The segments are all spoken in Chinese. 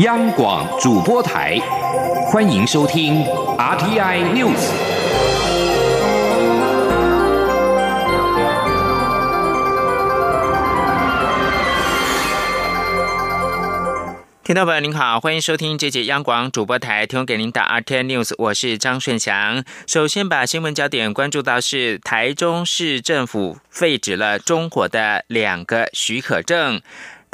央广主播台，欢迎收听 RTI News。听众朋友您好，欢迎收听这节央广主播台提供给您的 RTI News，我是张顺祥。首先把新闻焦点关注到是台中市政府废止了中火的两个许可证。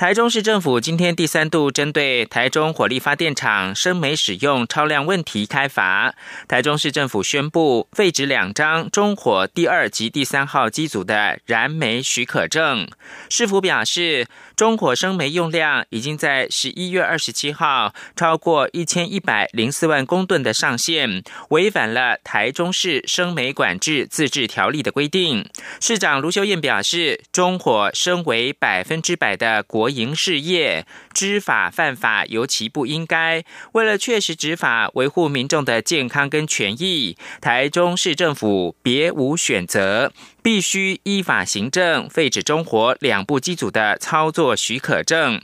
台中市政府今天第三度针对台中火力发电厂生煤使用超量问题开罚。台中市政府宣布废止两张中火第二及第三号机组的燃煤许可证。市府表示，中火生煤用量已经在十一月二十七号超过一千一百零四万公吨的上限，违反了台中市生煤管制自治条例的规定。市长卢秀燕表示，中火身为百分之百的国营事业，知法犯法尤其不应该。为了确实执法，维护民众的健康跟权益，台中市政府别无选择。必须依法行政废止中火两部机组的操作许可证。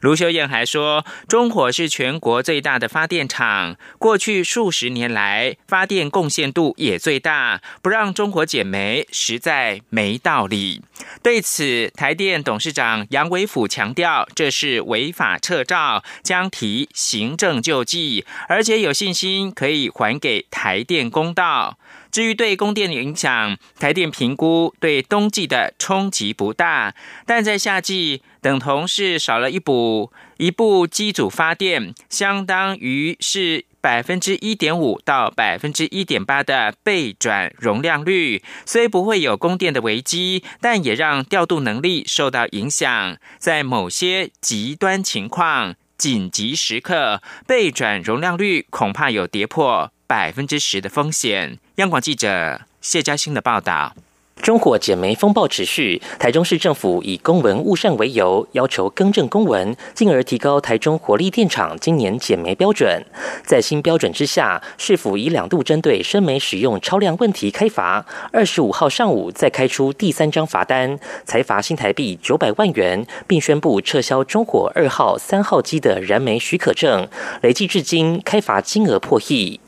卢秀燕还说，中火是全国最大的发电厂，过去数十年来发电贡献度也最大，不让中火减煤实在没道理。对此，台电董事长杨伟甫强调，这是违法撤照，将提行政救济，而且有信心可以还给台电公道。至于对供电的影响，台电评估对冬季的冲击不大，但在夏季等同是少了一部一部机组发电，相当于是百分之一点五到百分之一点八的备转容量率。虽不会有供电的危机，但也让调度能力受到影响。在某些极端情况、紧急时刻，备转容量率恐怕有跌破。百分之十的风险。央广记者谢嘉欣的报道。中火减煤风暴持续，台中市政府以公文误善为由，要求更正公文，进而提高台中火力电厂今年减煤标准。在新标准之下，市府以两度针对生煤使用超量问题开罚。二十五号上午再开出第三张罚单，才罚新台币九百万元，并宣布撤销中火二号、三号机的燃煤许可证。累计至今开罚金额破亿。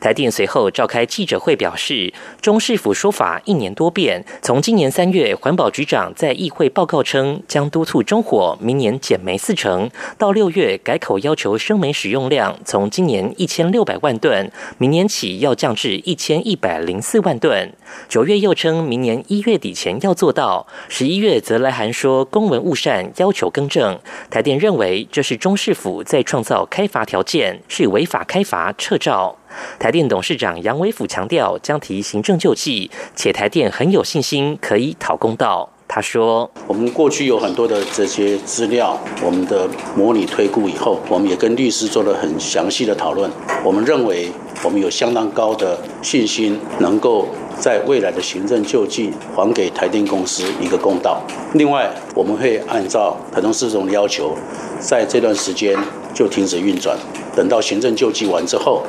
台电随后召开记者会，表示中市府说法一年多变。从今年三月，环保局长在议会报告称将督促中火明年减煤四成，到六月改口要求生煤使用量从今年一千六百万吨，明年起要降至一千一百零四万吨。九月又称明年一月底前要做到，十一月则来函说公文误善，要求更正。台电认为这是中市府在创造开罚条件，是违法开罚撤照。台电董事长杨伟甫强调，将提行政救济，且台电很有信心可以讨公道。他说：“我们过去有很多的这些资料，我们的模拟推估以后，我们也跟律师做了很详细的讨论。我们认为，我们有相当高的信心，能够在未来的行政救济还给台电公司一个公道。另外，我们会按照台中市总的要求，在这段时间就停止运转。”等到行政救济完之后，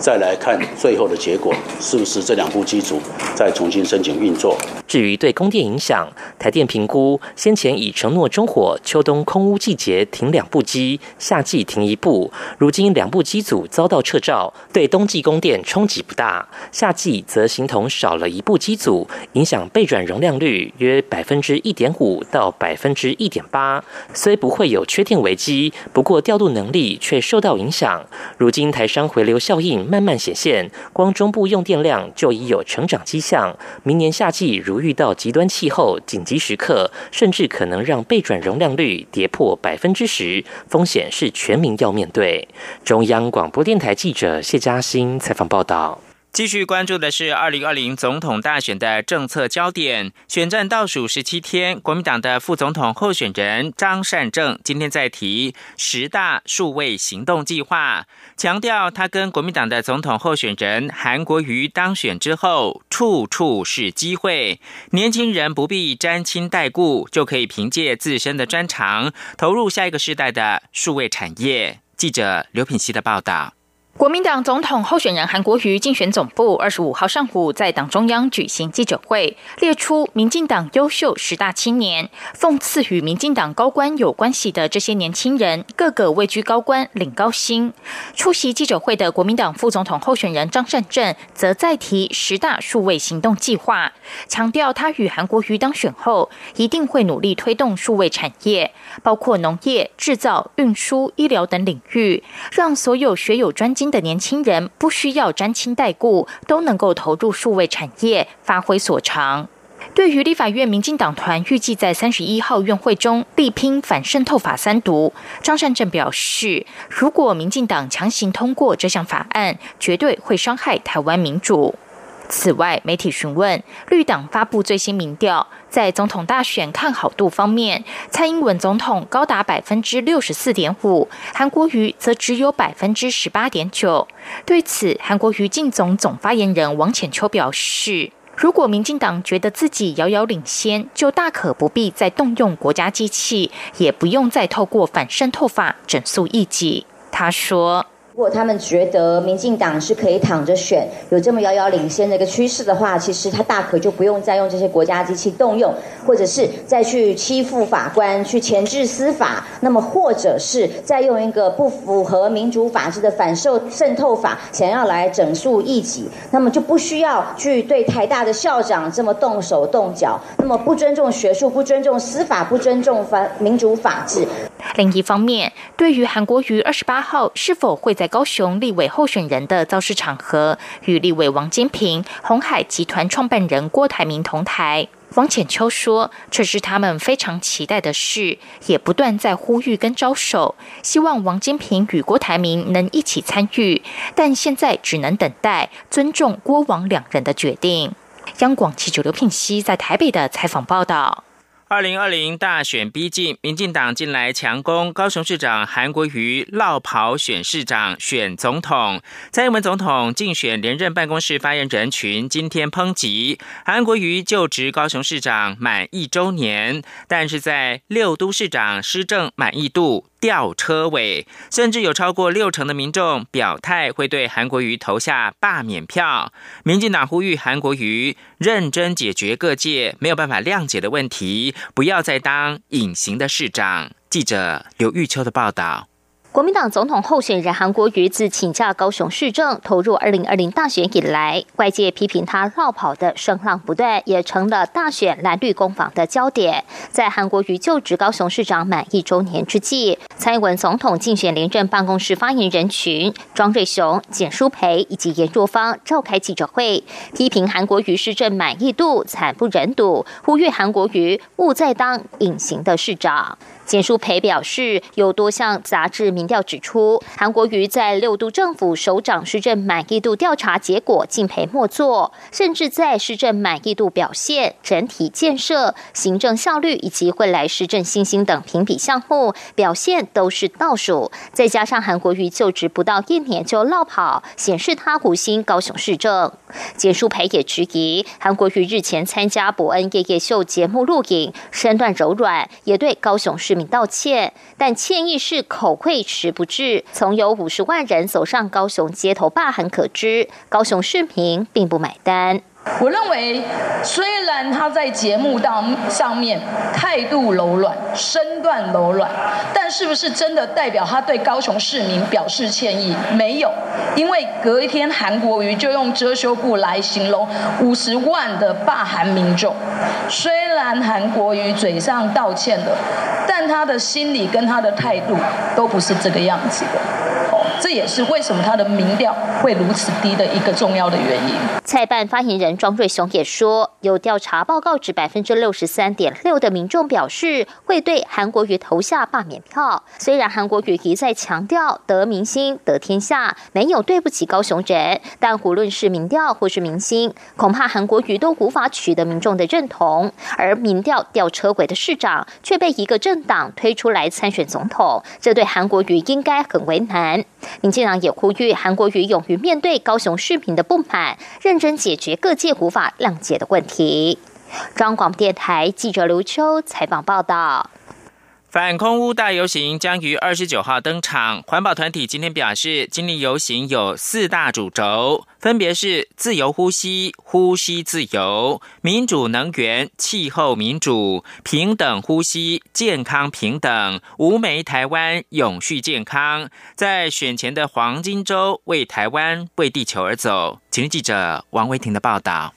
再来看最后的结果，是不是这两部机组再重新申请运作？至于对供电影响，台电评估先前已承诺中火秋冬空污季节停两部机，夏季停一部。如今两部机组遭到撤照，对冬季供电冲击不大，夏季则形同少了一部机组，影响备转容量率约百分之一点五到百分之一点八。虽不会有缺电危机，不过调度能力却受到影响。如今台商回流效应慢慢显现，光中部用电量就已有成长迹象。明年夏季如遇到极端气候、紧急时刻，甚至可能让备转容量率跌破百分之十，风险是全民要面对。中央广播电台记者谢嘉欣采访报道。继续关注的是二零二零总统大选的政策焦点。选战倒数十七天，国民党的副总统候选人张善政今天在提十大数位行动计划，强调他跟国民党的总统候选人韩国瑜当选之后，处处是机会。年轻人不必沾亲带故，就可以凭借自身的专长投入下一个时代的数位产业。记者刘品希的报道。国民党总统候选人韩国瑜竞选总部二十五号上午在党中央举行记者会，列出民进党优秀十大青年，讽刺与民进党高官有关系的这些年轻人，个个位居高官领高薪。出席记者会的国民党副总统候选人张善政则再提十大数位行动计划，强调他与韩国瑜当选后一定会努力推动数位产业，包括农业、制造、运输、医疗等领域，让所有学有专精。新的年轻人不需要沾亲带故，都能够投入数位产业，发挥所长。对于立法院民进党团预计在三十一号院会中力拼反渗透法三读，张善政表示，如果民进党强行通过这项法案，绝对会伤害台湾民主。此外，媒体询问绿党发布最新民调，在总统大选看好度方面，蔡英文总统高达百分之六十四点五，韩国瑜则只有百分之十八点九。对此，韩国瑜进总总发言人王浅秋表示，如果民进党觉得自己遥遥领先，就大可不必再动用国家机器，也不用再透过反渗透法整肃异己。他说。如果他们觉得民进党是可以躺着选，有这么遥遥领先的一个趋势的话，其实他大可就不用再用这些国家机器动用，或者是再去欺负法官、去钳制司法，那么或者是再用一个不符合民主法治的反受渗透法，想要来整肃异己，那么就不需要去对台大的校长这么动手动脚，那么不尊重学术、不尊重司法、不尊重法民主法治。另一方面，对于韩国瑜二十八号是否会在在高雄立委候选人的造势场合与立委王金平、红海集团创办人郭台铭同台，王浅秋说：“这是他们非常期待的事，也不断在呼吁跟招手，希望王金平与郭台铭能一起参与，但现在只能等待，尊重郭王两人的决定。”央广记者刘聘熙在台北的采访报道。二零二零大选逼近，民进党近来强攻高雄市长韩国瑜，落跑选市长、选总统。蔡英文总统竞选连任办公室发言人群今天抨击韩国瑜就职高雄市长满一周年，但是在六都市长施政满意度。吊车尾，甚至有超过六成的民众表态会对韩国瑜投下罢免票。民进党呼吁韩国瑜认真解决各界没有办法谅解的问题，不要再当隐形的市长。记者刘玉秋的报道。国民党总统候选人韩国瑜自请假高雄市政投入二零二零大选以来，外界批评他绕跑的声浪不断，也成了大选蓝绿攻防的焦点。在韩国瑜就职高雄市长满一周年之际，蔡英文总统竞选连任办公室发言人群庄瑞雄、简书培以及严若芳召开记者会，批评韩国瑜市政满意度惨不忍睹，呼吁韩国瑜勿再当隐形的市长。简书培表示，有多项杂志民调指出，韩国瑜在六都政府首长施政满意度调查结果敬陪末座，甚至在施政满意度表现、整体建设、行政效率以及未来施政信心等评比项目表现都是倒数。再加上韩国瑜就职不到一年就落跑，显示他无心高雄市政。简书培也质疑，韩国瑜日前参加伯恩夜夜秀节目录影，身段柔软，也对高雄市。民道歉，但歉意是口惠实不至。从有五十万人走上高雄街头罢喊可知，高雄市民并不买单。我认为，虽然他在节目当上面态度柔软、身段柔软，但是不是真的代表他对高雄市民表示歉意？没有，因为隔一天韩国瑜就用遮羞布来形容五十万的霸韩民众。虽然韩国瑜嘴上道歉了，但他的心理跟他的态度都不是这个样子的。这也是为什么他的民调会如此低的一个重要的原因。蔡办发言人庄瑞雄也说，有调查报告指百分之六十三点六的民众表示会对韩国瑜投下罢免票。虽然韩国瑜一再强调得民心得天下，没有对不起高雄人，但无论是民调或是民心，恐怕韩国瑜都无法取得民众的认同。而民调吊车尾的市长却被一个政党推出来参选总统，这对韩国瑜应该很为难。民进党也呼吁韩国瑜勇于面对高雄市民的不满，认真解决各界无法谅解的问题。中广电台记者刘秋采访报道。反空污大游行将于二十九号登场。环保团体今天表示，今年游行有四大主轴，分别是自由呼吸、呼吸自由、民主能源、气候民主、平等呼吸、健康平等、无煤台湾、永续健康。在选前的黄金周，为台湾、为地球而走。请记者王维婷的报道。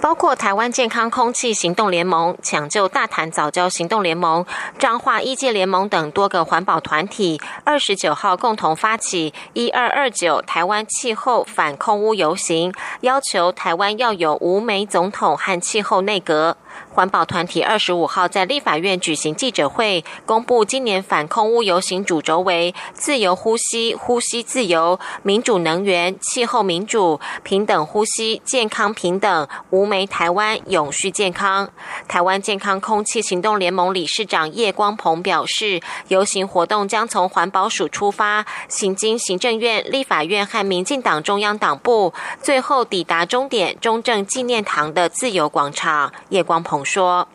包括台湾健康空气行动联盟、抢救大潭早教行动联盟、彰化一界联盟等多个环保团体，二十九号共同发起“一二二九台湾气候反空污游行”，要求台湾要有无煤总统和气候内阁。环保团体二十五号在立法院举行记者会，公布今年反空污游行主轴为“自由呼吸，呼吸自由；民主能源，气候民主；平等呼吸，健康平等；无煤台湾，永续健康”。台湾健康空气行动联盟理事长叶光鹏表示，游行活动将从环保署出发，行经行政院、立法院和民进党中央党部，最后抵达终点中正纪念堂的自由广场。叶光鹏。同说，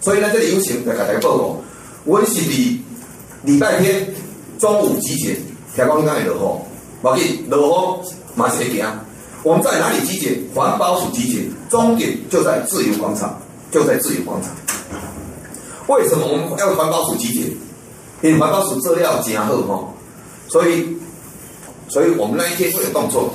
所以呢，这里有请大家报告，我是礼礼拜天中午集结，台光刚才落雨，忘记落雨马是会行。我们在哪里集结？环保署集结，终点就在自由广场，就在自由广场。为什么我们要环保署集结？因为环保署资料真好哈，所以，所以我们那一天会有动作。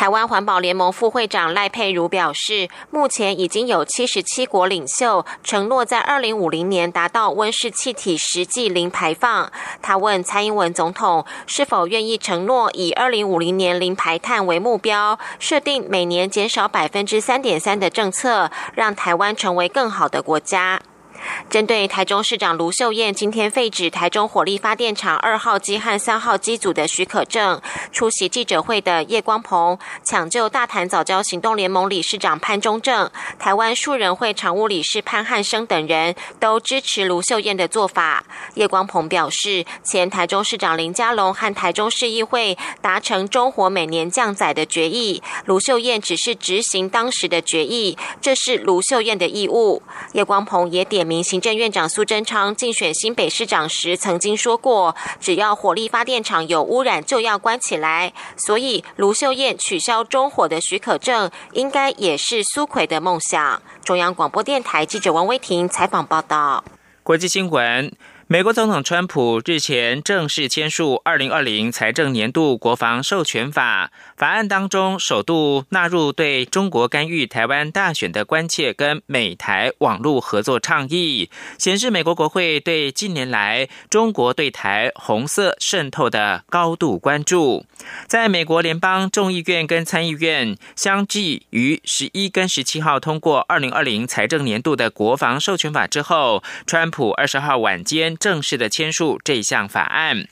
台湾环保联盟副会长赖佩如表示，目前已经有七十七国领袖承诺在二零五零年达到温室气体实际零排放。他问蔡英文总统是否愿意承诺以二零五零年零排碳为目标，设定每年减少百分之三点三的政策，让台湾成为更好的国家。针对台中市长卢秀燕今天废止台中火力发电厂二号机和三号机组的许可证，出席记者会的叶光鹏、抢救大潭早教行动联盟理事长潘中正、台湾树人会常务理事潘汉生等人都支持卢秀燕的做法。叶光鹏表示，前台中市长林佳龙和台中市议会达成中火每年降载的决议，卢秀燕只是执行当时的决议，这是卢秀燕的义务。叶光鹏也点。名行政院长苏贞昌竞选新北市长时曾经说过，只要火力发电厂有污染就要关起来。所以卢秀燕取消中火的许可证，应该也是苏奎的梦想。中央广播电台记者王威婷采访报道。国际新闻。美国总统川普日前正式签署二零二零财政年度国防授权法，法案当中首度纳入对中国干预台湾大选的关切跟美台网络合作倡议，显示美国国会对近年来中国对台红色渗透的高度关注。在美国联邦众议院跟参议院相继于十一跟十七号通过二零二零财政年度的国防授权法之后，川普二十号晚间。正式的签署这项法案，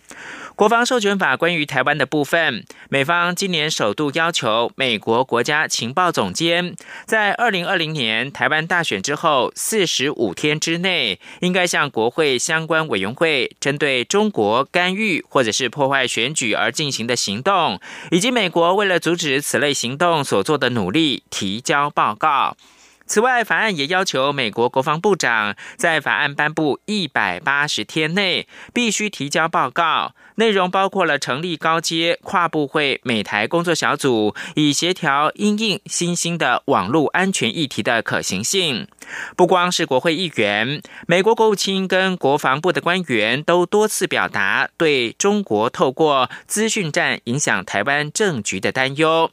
国防授权法关于台湾的部分，美方今年首度要求美国国家情报总监在二零二零年台湾大选之后四十五天之内，应该向国会相关委员会针对中国干预或者是破坏选举而进行的行动，以及美国为了阻止此类行动所做的努力提交报告。此外，法案也要求美国国防部长在法案颁布一百八十天内必须提交报告，内容包括了成立高阶跨部会美台工作小组，以协调因应新兴的网络安全议题的可行性。不光是国会议员，美国国务卿跟国防部的官员都多次表达对中国透过资讯战影响台湾政局的担忧。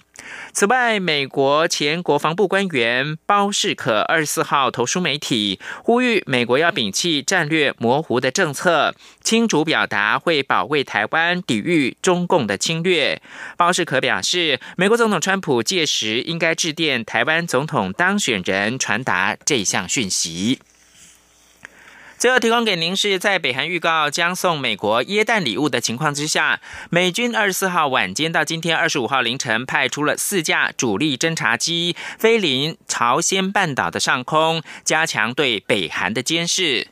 此外，美国前国防部官员包士可二十四号投书媒体，呼吁美国要摒弃战略模糊的政策，清楚表达会保卫台台湾，抵御中共的侵略。包士可表示，美国总统川普届时应该致电台湾总统当选人，传达这项讯息。最后提供给您是在北韩预告将送美国耶诞礼物的情况之下，美军二十四号晚间到今天二十五号凌晨派出了四架主力侦察机飞临朝鲜半岛的上空，加强对北韩的监视。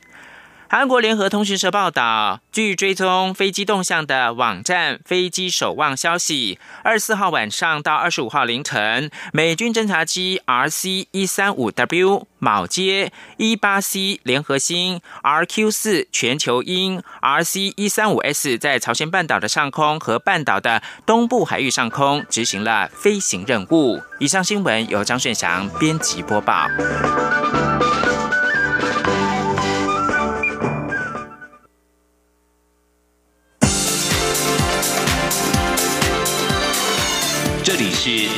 韩国联合通讯社报道，据追踪飞机动向的网站“飞机守望”消息，二十四号晚上到二十五号凌晨，美军侦察机 RC 一三五 W、铆接一八 C 联合星、RQ 四全球鹰、RC 一三五 S 在朝鲜半岛的上空和半岛的东部海域上空执行了飞行任务。以上新闻由张顺祥编辑播报。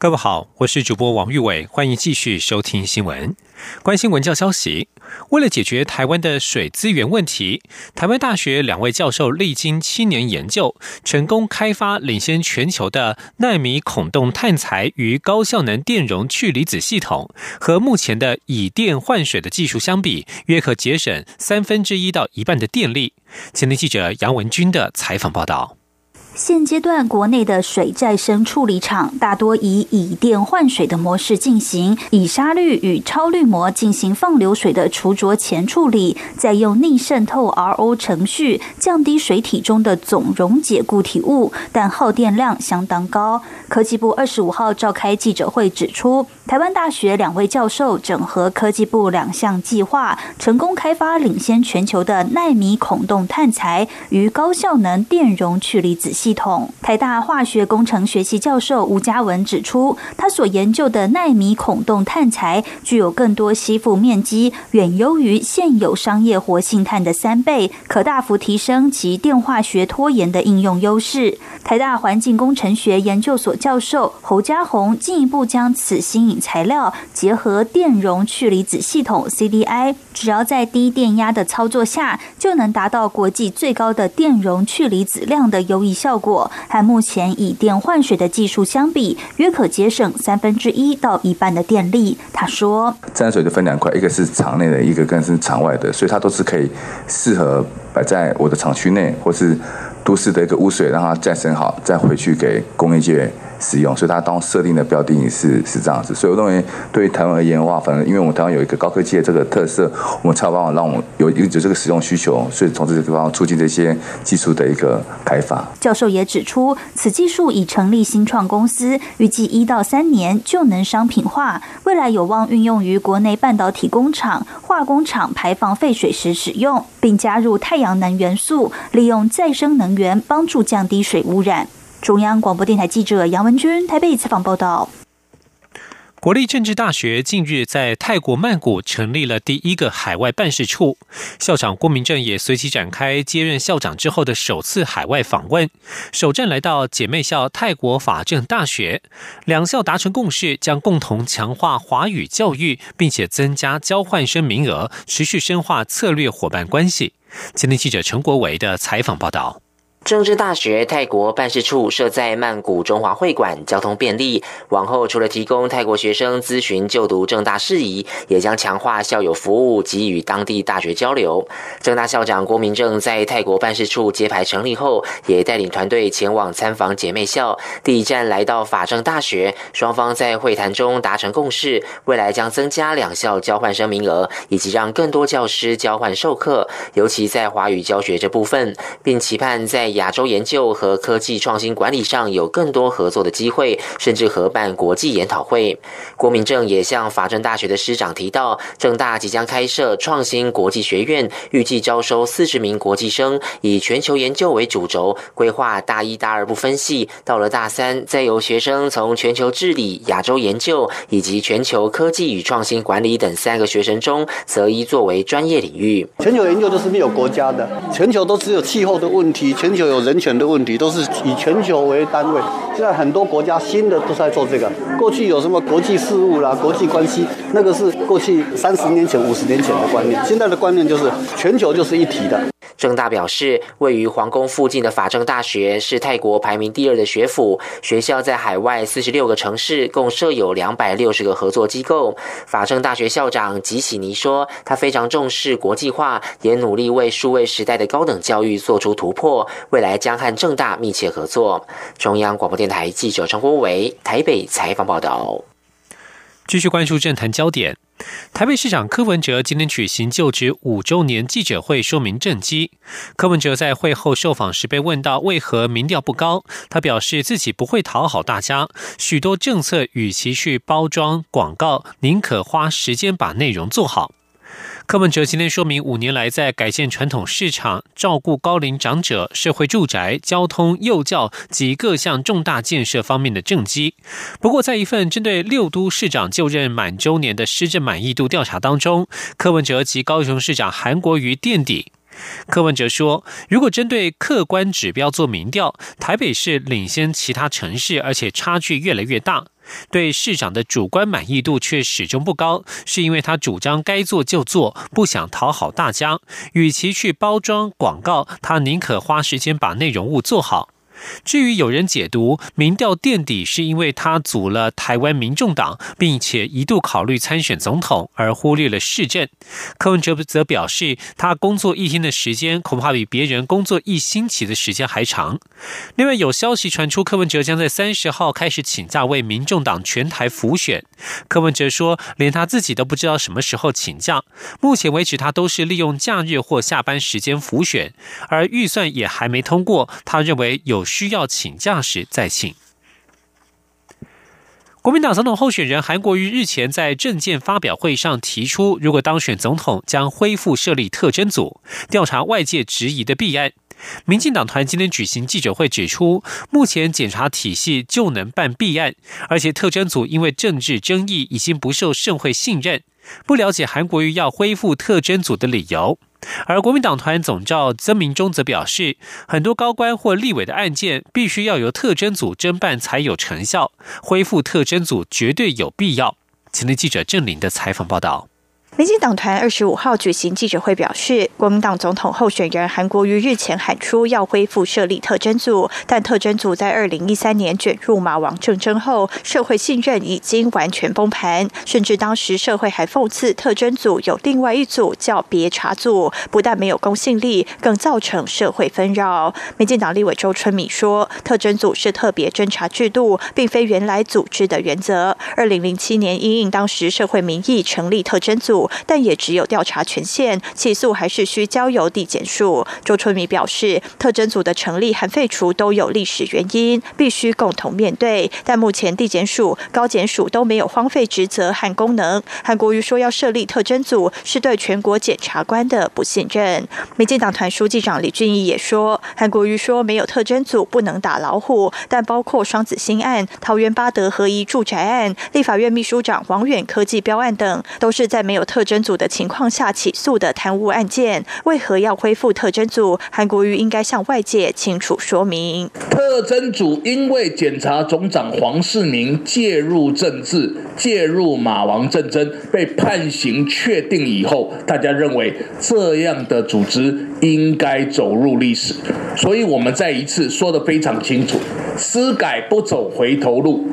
各位好，我是主播王玉伟，欢迎继续收听新闻。关心文教消息，为了解决台湾的水资源问题，台湾大学两位教授历经七年研究，成功开发领先全球的纳米孔洞碳材与高效能电容去离子系统，和目前的以电换水的技术相比，约可节省三分之一到一半的电力。前天记者杨文军的采访报道。现阶段，国内的水再生处理厂大多以以电换水的模式进行，以砂滤与超滤膜进行放流水的除浊前处理，再用逆渗透 RO 程序降低水体中的总溶解固体物，但耗电量相当高。科技部二十五号召开记者会指出，台湾大学两位教授整合科技部两项计划，成功开发领先全球的纳米孔洞碳材与高效能电容去离子。系统，台大化学工程学系教授吴嘉文指出，他所研究的纳米孔洞碳材具有更多吸附面积，远优于现有商业活性炭的三倍，可大幅提升其电化学拖延的应用优势。台大环境工程学研究所教授侯家宏进一步将此新颖材料结合电容去离子系统 （CDI），只要在低电压的操作下，就能达到国际最高的电容去离子量的优异效。果和目前以电换水的技术相比，约可节省三分之一到一半的电力。他说：“沾水就分两块，一个是场内的，一个更是场外的，所以它都是可以适合摆在我的厂区内，或是都市的一个污水，让它再生好，再回去给工业界。”使用，所以它当设定的标的是是这样子，所以我认为对于台湾而言的话，反正因为我们台湾有一个高科技的这个特色，我们才有办法让我们有有这个使用需求，所以从这个地方促进这些技术的一个开发。教授也指出，此技术已成立新创公司，预计一到三年就能商品化，未来有望运用于国内半导体工厂、化工厂排放废水时使用，并加入太阳能元素，利用再生能源帮助降低水污染。中央广播电台记者杨文君台北采访报道：国立政治大学近日在泰国曼谷成立了第一个海外办事处，校长郭明正也随即展开接任校长之后的首次海外访问，首站来到姐妹校泰国法政大学，两校达成共识，将共同强化华语教育，并且增加交换生名额，持续深化策略伙伴关系。今天记者陈国维的采访报道。政治大学泰国办事处设在曼谷中华会馆，交通便利。往后除了提供泰国学生咨询就读政大事宜，也将强化校友服务及与当地大学交流。政大校长郭明正在泰国办事处揭牌成立后，也带领团队前往参访姐妹校。第一站来到法政大学，双方在会谈中达成共识，未来将增加两校交换生名额，以及让更多教师交换授课，尤其在华语教学这部分，并期盼在亚洲研究和科技创新管理上有更多合作的机会，甚至合办国际研讨会。郭明正也向法政大学的师长提到，正大即将开设创新国际学院，预计招收四十名国际生，以全球研究为主轴，规划大一、大二不分系，到了大三，再由学生从全球治理、亚洲研究以及全球科技与创新管理等三个学生中择一作为专业领域。全球研究就是没有国家的，全球都只有气候的问题，全。就有人权的问题，都是以全球为单位。现在很多国家新的都在做这个。过去有什么国际事务啦、国际关系，那个是过去三十年前、五十年前的观念。现在的观念就是全球就是一体的。郑大表示，位于皇宫附近的法政大学是泰国排名第二的学府，学校在海外四十六个城市，共设有两百六十个合作机构。法政大学校长吉喜尼说，他非常重视国际化，也努力为数位时代的高等教育做出突破。未来将和正大密切合作。中央广播电台记者张国伟台北采访报道。继续关注政坛焦点。台北市长柯文哲今天举行就职五周年记者会，说明政绩。柯文哲在会后受访时被问到为何民调不高，他表示自己不会讨好大家，许多政策与其去包装广告，宁可花时间把内容做好。柯文哲今天说明五年来在改建传统市场、照顾高龄长者、社会住宅、交通、幼教及各项重大建设方面的政绩。不过，在一份针对六都市长就任满周年的施政满意度调查当中，柯文哲及高雄市长韩国瑜垫底。柯文哲说：“如果针对客观指标做民调，台北市领先其他城市，而且差距越来越大。”对市长的主观满意度却始终不高，是因为他主张该做就做，不想讨好大家。与其去包装广告，他宁可花时间把内容物做好。至于有人解读民调垫底是因为他组了台湾民众党，并且一度考虑参选总统，而忽略了市政，柯文哲则表示，他工作一天的时间恐怕比别人工作一星期的时间还长。另外，有消息传出，柯文哲将在三十号开始请假为民众党全台辅选。柯文哲说，连他自己都不知道什么时候请假，目前为止他都是利用假日或下班时间辅选，而预算也还没通过。他认为有。需要请假时再请。国民党总统候选人韩国瑜日前在政见发表会上提出，如果当选总统，将恢复设立特侦组，调查外界质疑的弊案。民进党团今天举行记者会指出，目前检察体系就能办弊案，而且特侦组因为政治争议已经不受社会信任，不了解韩国瑜要恢复特侦组的理由。而国民党团总召曾明忠则表示，很多高官或立委的案件必须要由特侦组侦办才有成效，恢复特侦组绝对有必要。前天记者郑林的采访报道。民进党团二十五号举行记者会，表示国民党总统候选人韩国瑜日前喊出要恢复设立特侦组，但特侦组在二零一三年卷入马王政争后，社会信任已经完全崩盘，甚至当时社会还讽刺特侦组有另外一组叫别查组，不但没有公信力，更造成社会纷扰。民进党立委周春米说，特侦组是特别侦查制度，并非原来组织的原则。二零零七年因应当时社会民意成立特侦组。但也只有调查权限，起诉还是需交由地检署。周春米表示，特侦组的成立和废除都有历史原因，必须共同面对。但目前地检署、高检署都没有荒废职责和功能。韩国瑜说要设立特侦组，是对全国检察官的不信任。民进党团书记长李俊毅也说，韩国瑜说没有特侦组不能打老虎，但包括双子星案、桃园八德合一住宅案、立法院秘书长王远科技标案等，都是在没有。特侦组的情况下起诉的贪污案件，为何要恢复特侦组？韩国瑜应该向外界清楚说明。特侦组因为检察总长黄世明介入政治、介入马王政争，被判刑确定以后，大家认为这样的组织应该走入历史，所以我们再一次说的非常清楚：私改不走回头路。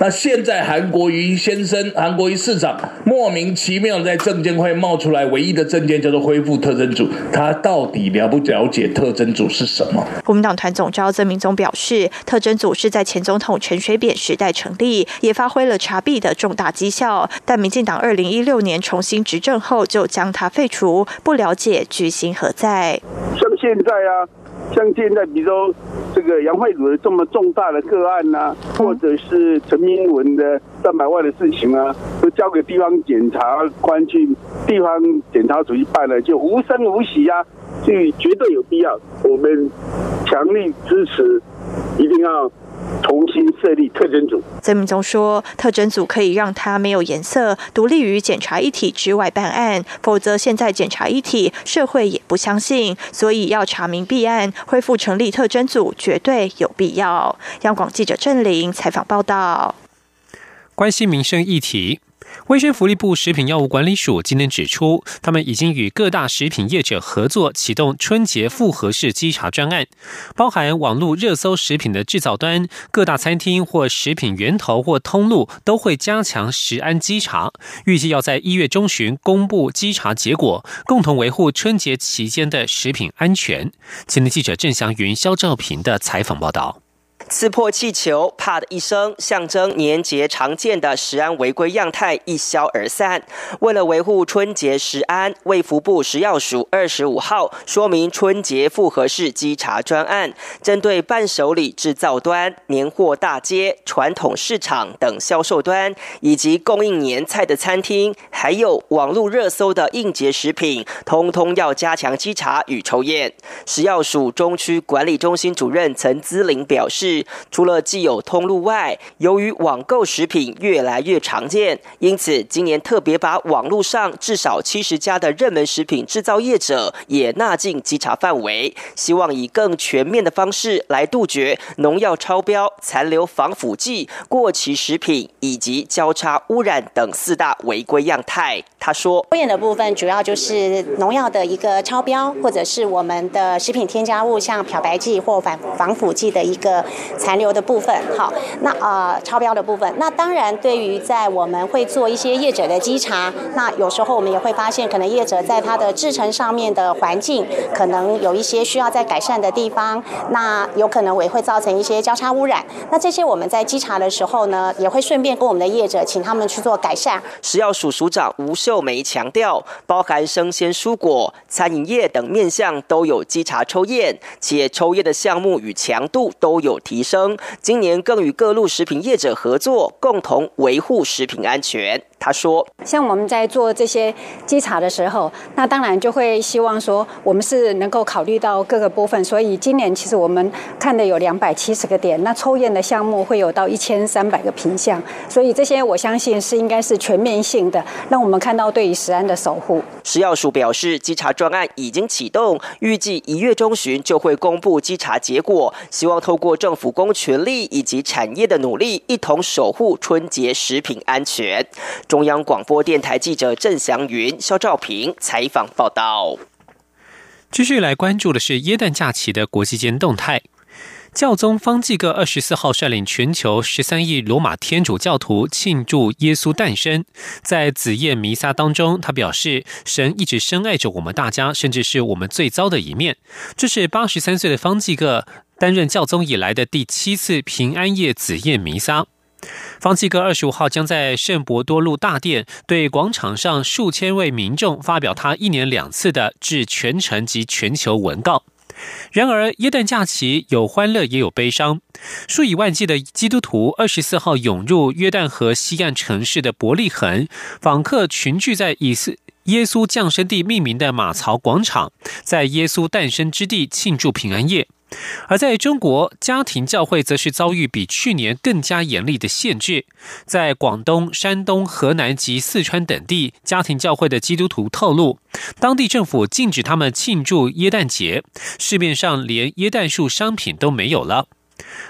好。那现在韩国瑜先生、韩国瑜市长莫名其妙在证监会冒出来，唯一的证件叫做恢复特征组，他到底了不了解特征组是什么？国民党团总召曾明宗表示，特征组是在前总统陈水扁时代成立，也发挥了查弊的重大绩效，但 民进党二零一六年重新执政后就将它废除，不了解居心何在？像现在啊，像现在比如说这个杨惠茹这么重大的个案呐，或者是陈明。新闻的三百万的事情啊，都交给地方检察官去地方检察署去办了，就无声无息啊，这绝对有必要，我们强力支持，一定要重新设立特侦组。曾明忠说，特侦组可以让他没有颜色，独立于检察一体之外办案，否则现在检察一体，社会也不相信，所以要查明弊案，恢复成立特侦组，绝对有必要。央广记者郑玲采访报道。关心民生议题，卫生福利部食品药物管理署今天指出，他们已经与各大食品业者合作，启动春节复合式稽查专案，包含网络热搜食品的制造端、各大餐厅或食品源头或通路都会加强食安稽查，预计要在一月中旬公布稽查结果，共同维护春节期间的食品安全。今天记者郑祥云、肖兆平的采访报道。刺破气球，啪的一声，象征年节常见的食安违规样态一消而散。为了维护春节食安，卫福部食药署二十五号说明春节复合式稽查专案，针对伴手礼制造端、年货大街、传统市场等销售端，以及供应年菜的餐厅，还有网络热搜的应节食品，通通要加强稽查与抽验。食药署中区管理中心主任陈姿玲表示。除了既有通路外，由于网购食品越来越常见，因此今年特别把网络上至少七十家的热门食品制造业者也纳进稽查范围，希望以更全面的方式来杜绝农药超标、残留防腐剂、过期食品以及交叉污染等四大违规样态。他说：抽验的部分主要就是农药的一个超标，或者是我们的食品添加物，像漂白剂或反防腐剂的一个。残留的部分，好，那呃超标的部分，那当然对于在我们会做一些业者的稽查，那有时候我们也会发现，可能业者在它的制成上面的环境，可能有一些需要再改善的地方，那有可能也会造成一些交叉污染。那这些我们在稽查的时候呢，也会顺便跟我们的业者，请他们去做改善。食药署署长吴秀梅强调，包含生鲜蔬果、餐饮业等面向都有稽查抽验，且抽验的项目与强度都有提。升，今年更与各路食品业者合作，共同维护食品安全。他说：“像我们在做这些稽查的时候，那当然就会希望说，我们是能够考虑到各个部分。所以今年其实我们看的有两百七十个点，那抽验的项目会有到一千三百个品项。所以这些我相信是应该是全面性的，让我们看到对于食安的守护。”食药署表示，稽查专案已经启动，预计一月中旬就会公布稽查结果。希望透过政府公权力以及产业的努力，一同守护春节食品安全。中央广播电台记者郑祥云、肖兆平采访报道。继续来关注的是耶诞假期的国际间动态。教宗方济各二十四号率领全球十三亿罗马天主教徒庆祝耶稣诞生。在子夜弥撒当中，他表示，神一直深爱着我们大家，甚至是我们最糟的一面。这是八十三岁的方济各担任教宗以来的第七次平安夜子夜弥撒。方济各二十五号将在圣伯多禄大殿对广场上数千位民众发表他一年两次的致全城及全球文告。然而，耶诞假期有欢乐也有悲伤，数以万计的基督徒二十四号涌入约旦河西岸城市的伯利恒，访客群聚在以斯耶稣降生地命名的马槽广场，在耶稣诞生之地庆祝平安夜。而在中国，家庭教会则是遭遇比去年更加严厉的限制。在广东、山东、河南及四川等地，家庭教会的基督徒透露，当地政府禁止他们庆祝耶诞节，市面上连耶诞树商品都没有了。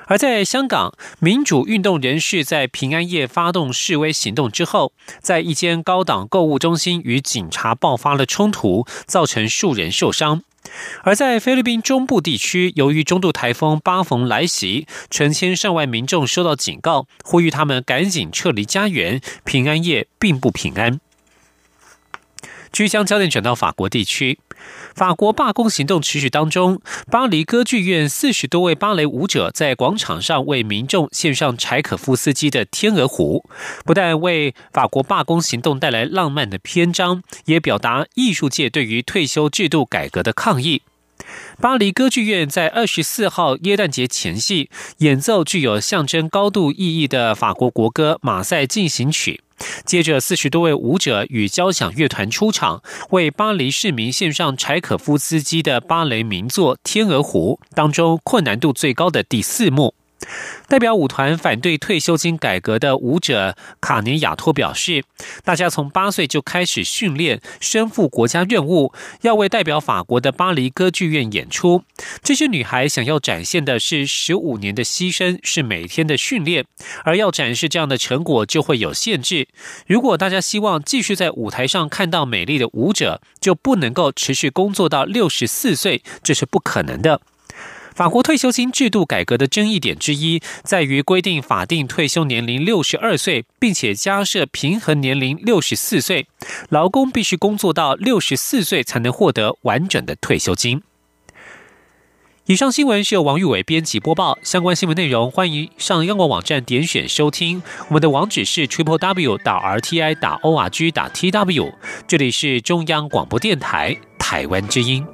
而在香港，民主运动人士在平安夜发动示威行动之后，在一间高档购物中心与警察爆发了冲突，造成数人受伤。而在菲律宾中部地区，由于中度台风巴冯来袭，成千上万民众收到警告，呼吁他们赶紧撤离家园。平安夜并不平安。据将焦点转到法国地区，法国罢工行动持续当中，巴黎歌剧院四十多位芭蕾舞者在广场上为民众献上柴可夫斯基的《天鹅湖》，不但为法国罢工行动带来浪漫的篇章，也表达艺术界对于退休制度改革的抗议。巴黎歌剧院在二十四号耶诞节前夕演奏具有象征高度意义的法国国歌《马赛进行曲》。接着，四十多位舞者与交响乐团出场，为巴黎市民献上柴可夫斯基的芭蕾名作《天鹅湖》当中困难度最高的第四幕。代表舞团反对退休金改革的舞者卡尼亚托表示，大家从八岁就开始训练，身负国家任务，要为代表法国的巴黎歌剧院演出。这些女孩想要展现的是十五年的牺牲，是每天的训练，而要展示这样的成果就会有限制。如果大家希望继续在舞台上看到美丽的舞者，就不能够持续工作到六十四岁，这是不可能的。法国退休金制度改革的争议点之一，在于规定法定退休年龄六十二岁，并且加设平衡年龄六十四岁，劳工必须工作到六十四岁才能获得完整的退休金。以上新闻是由王玉伟编辑播报，相关新闻内容欢迎上央广网站点选收听。我们的网址是 triple w 打 r t i 打 o r g 打 t w，这里是中央广播电台台湾之音。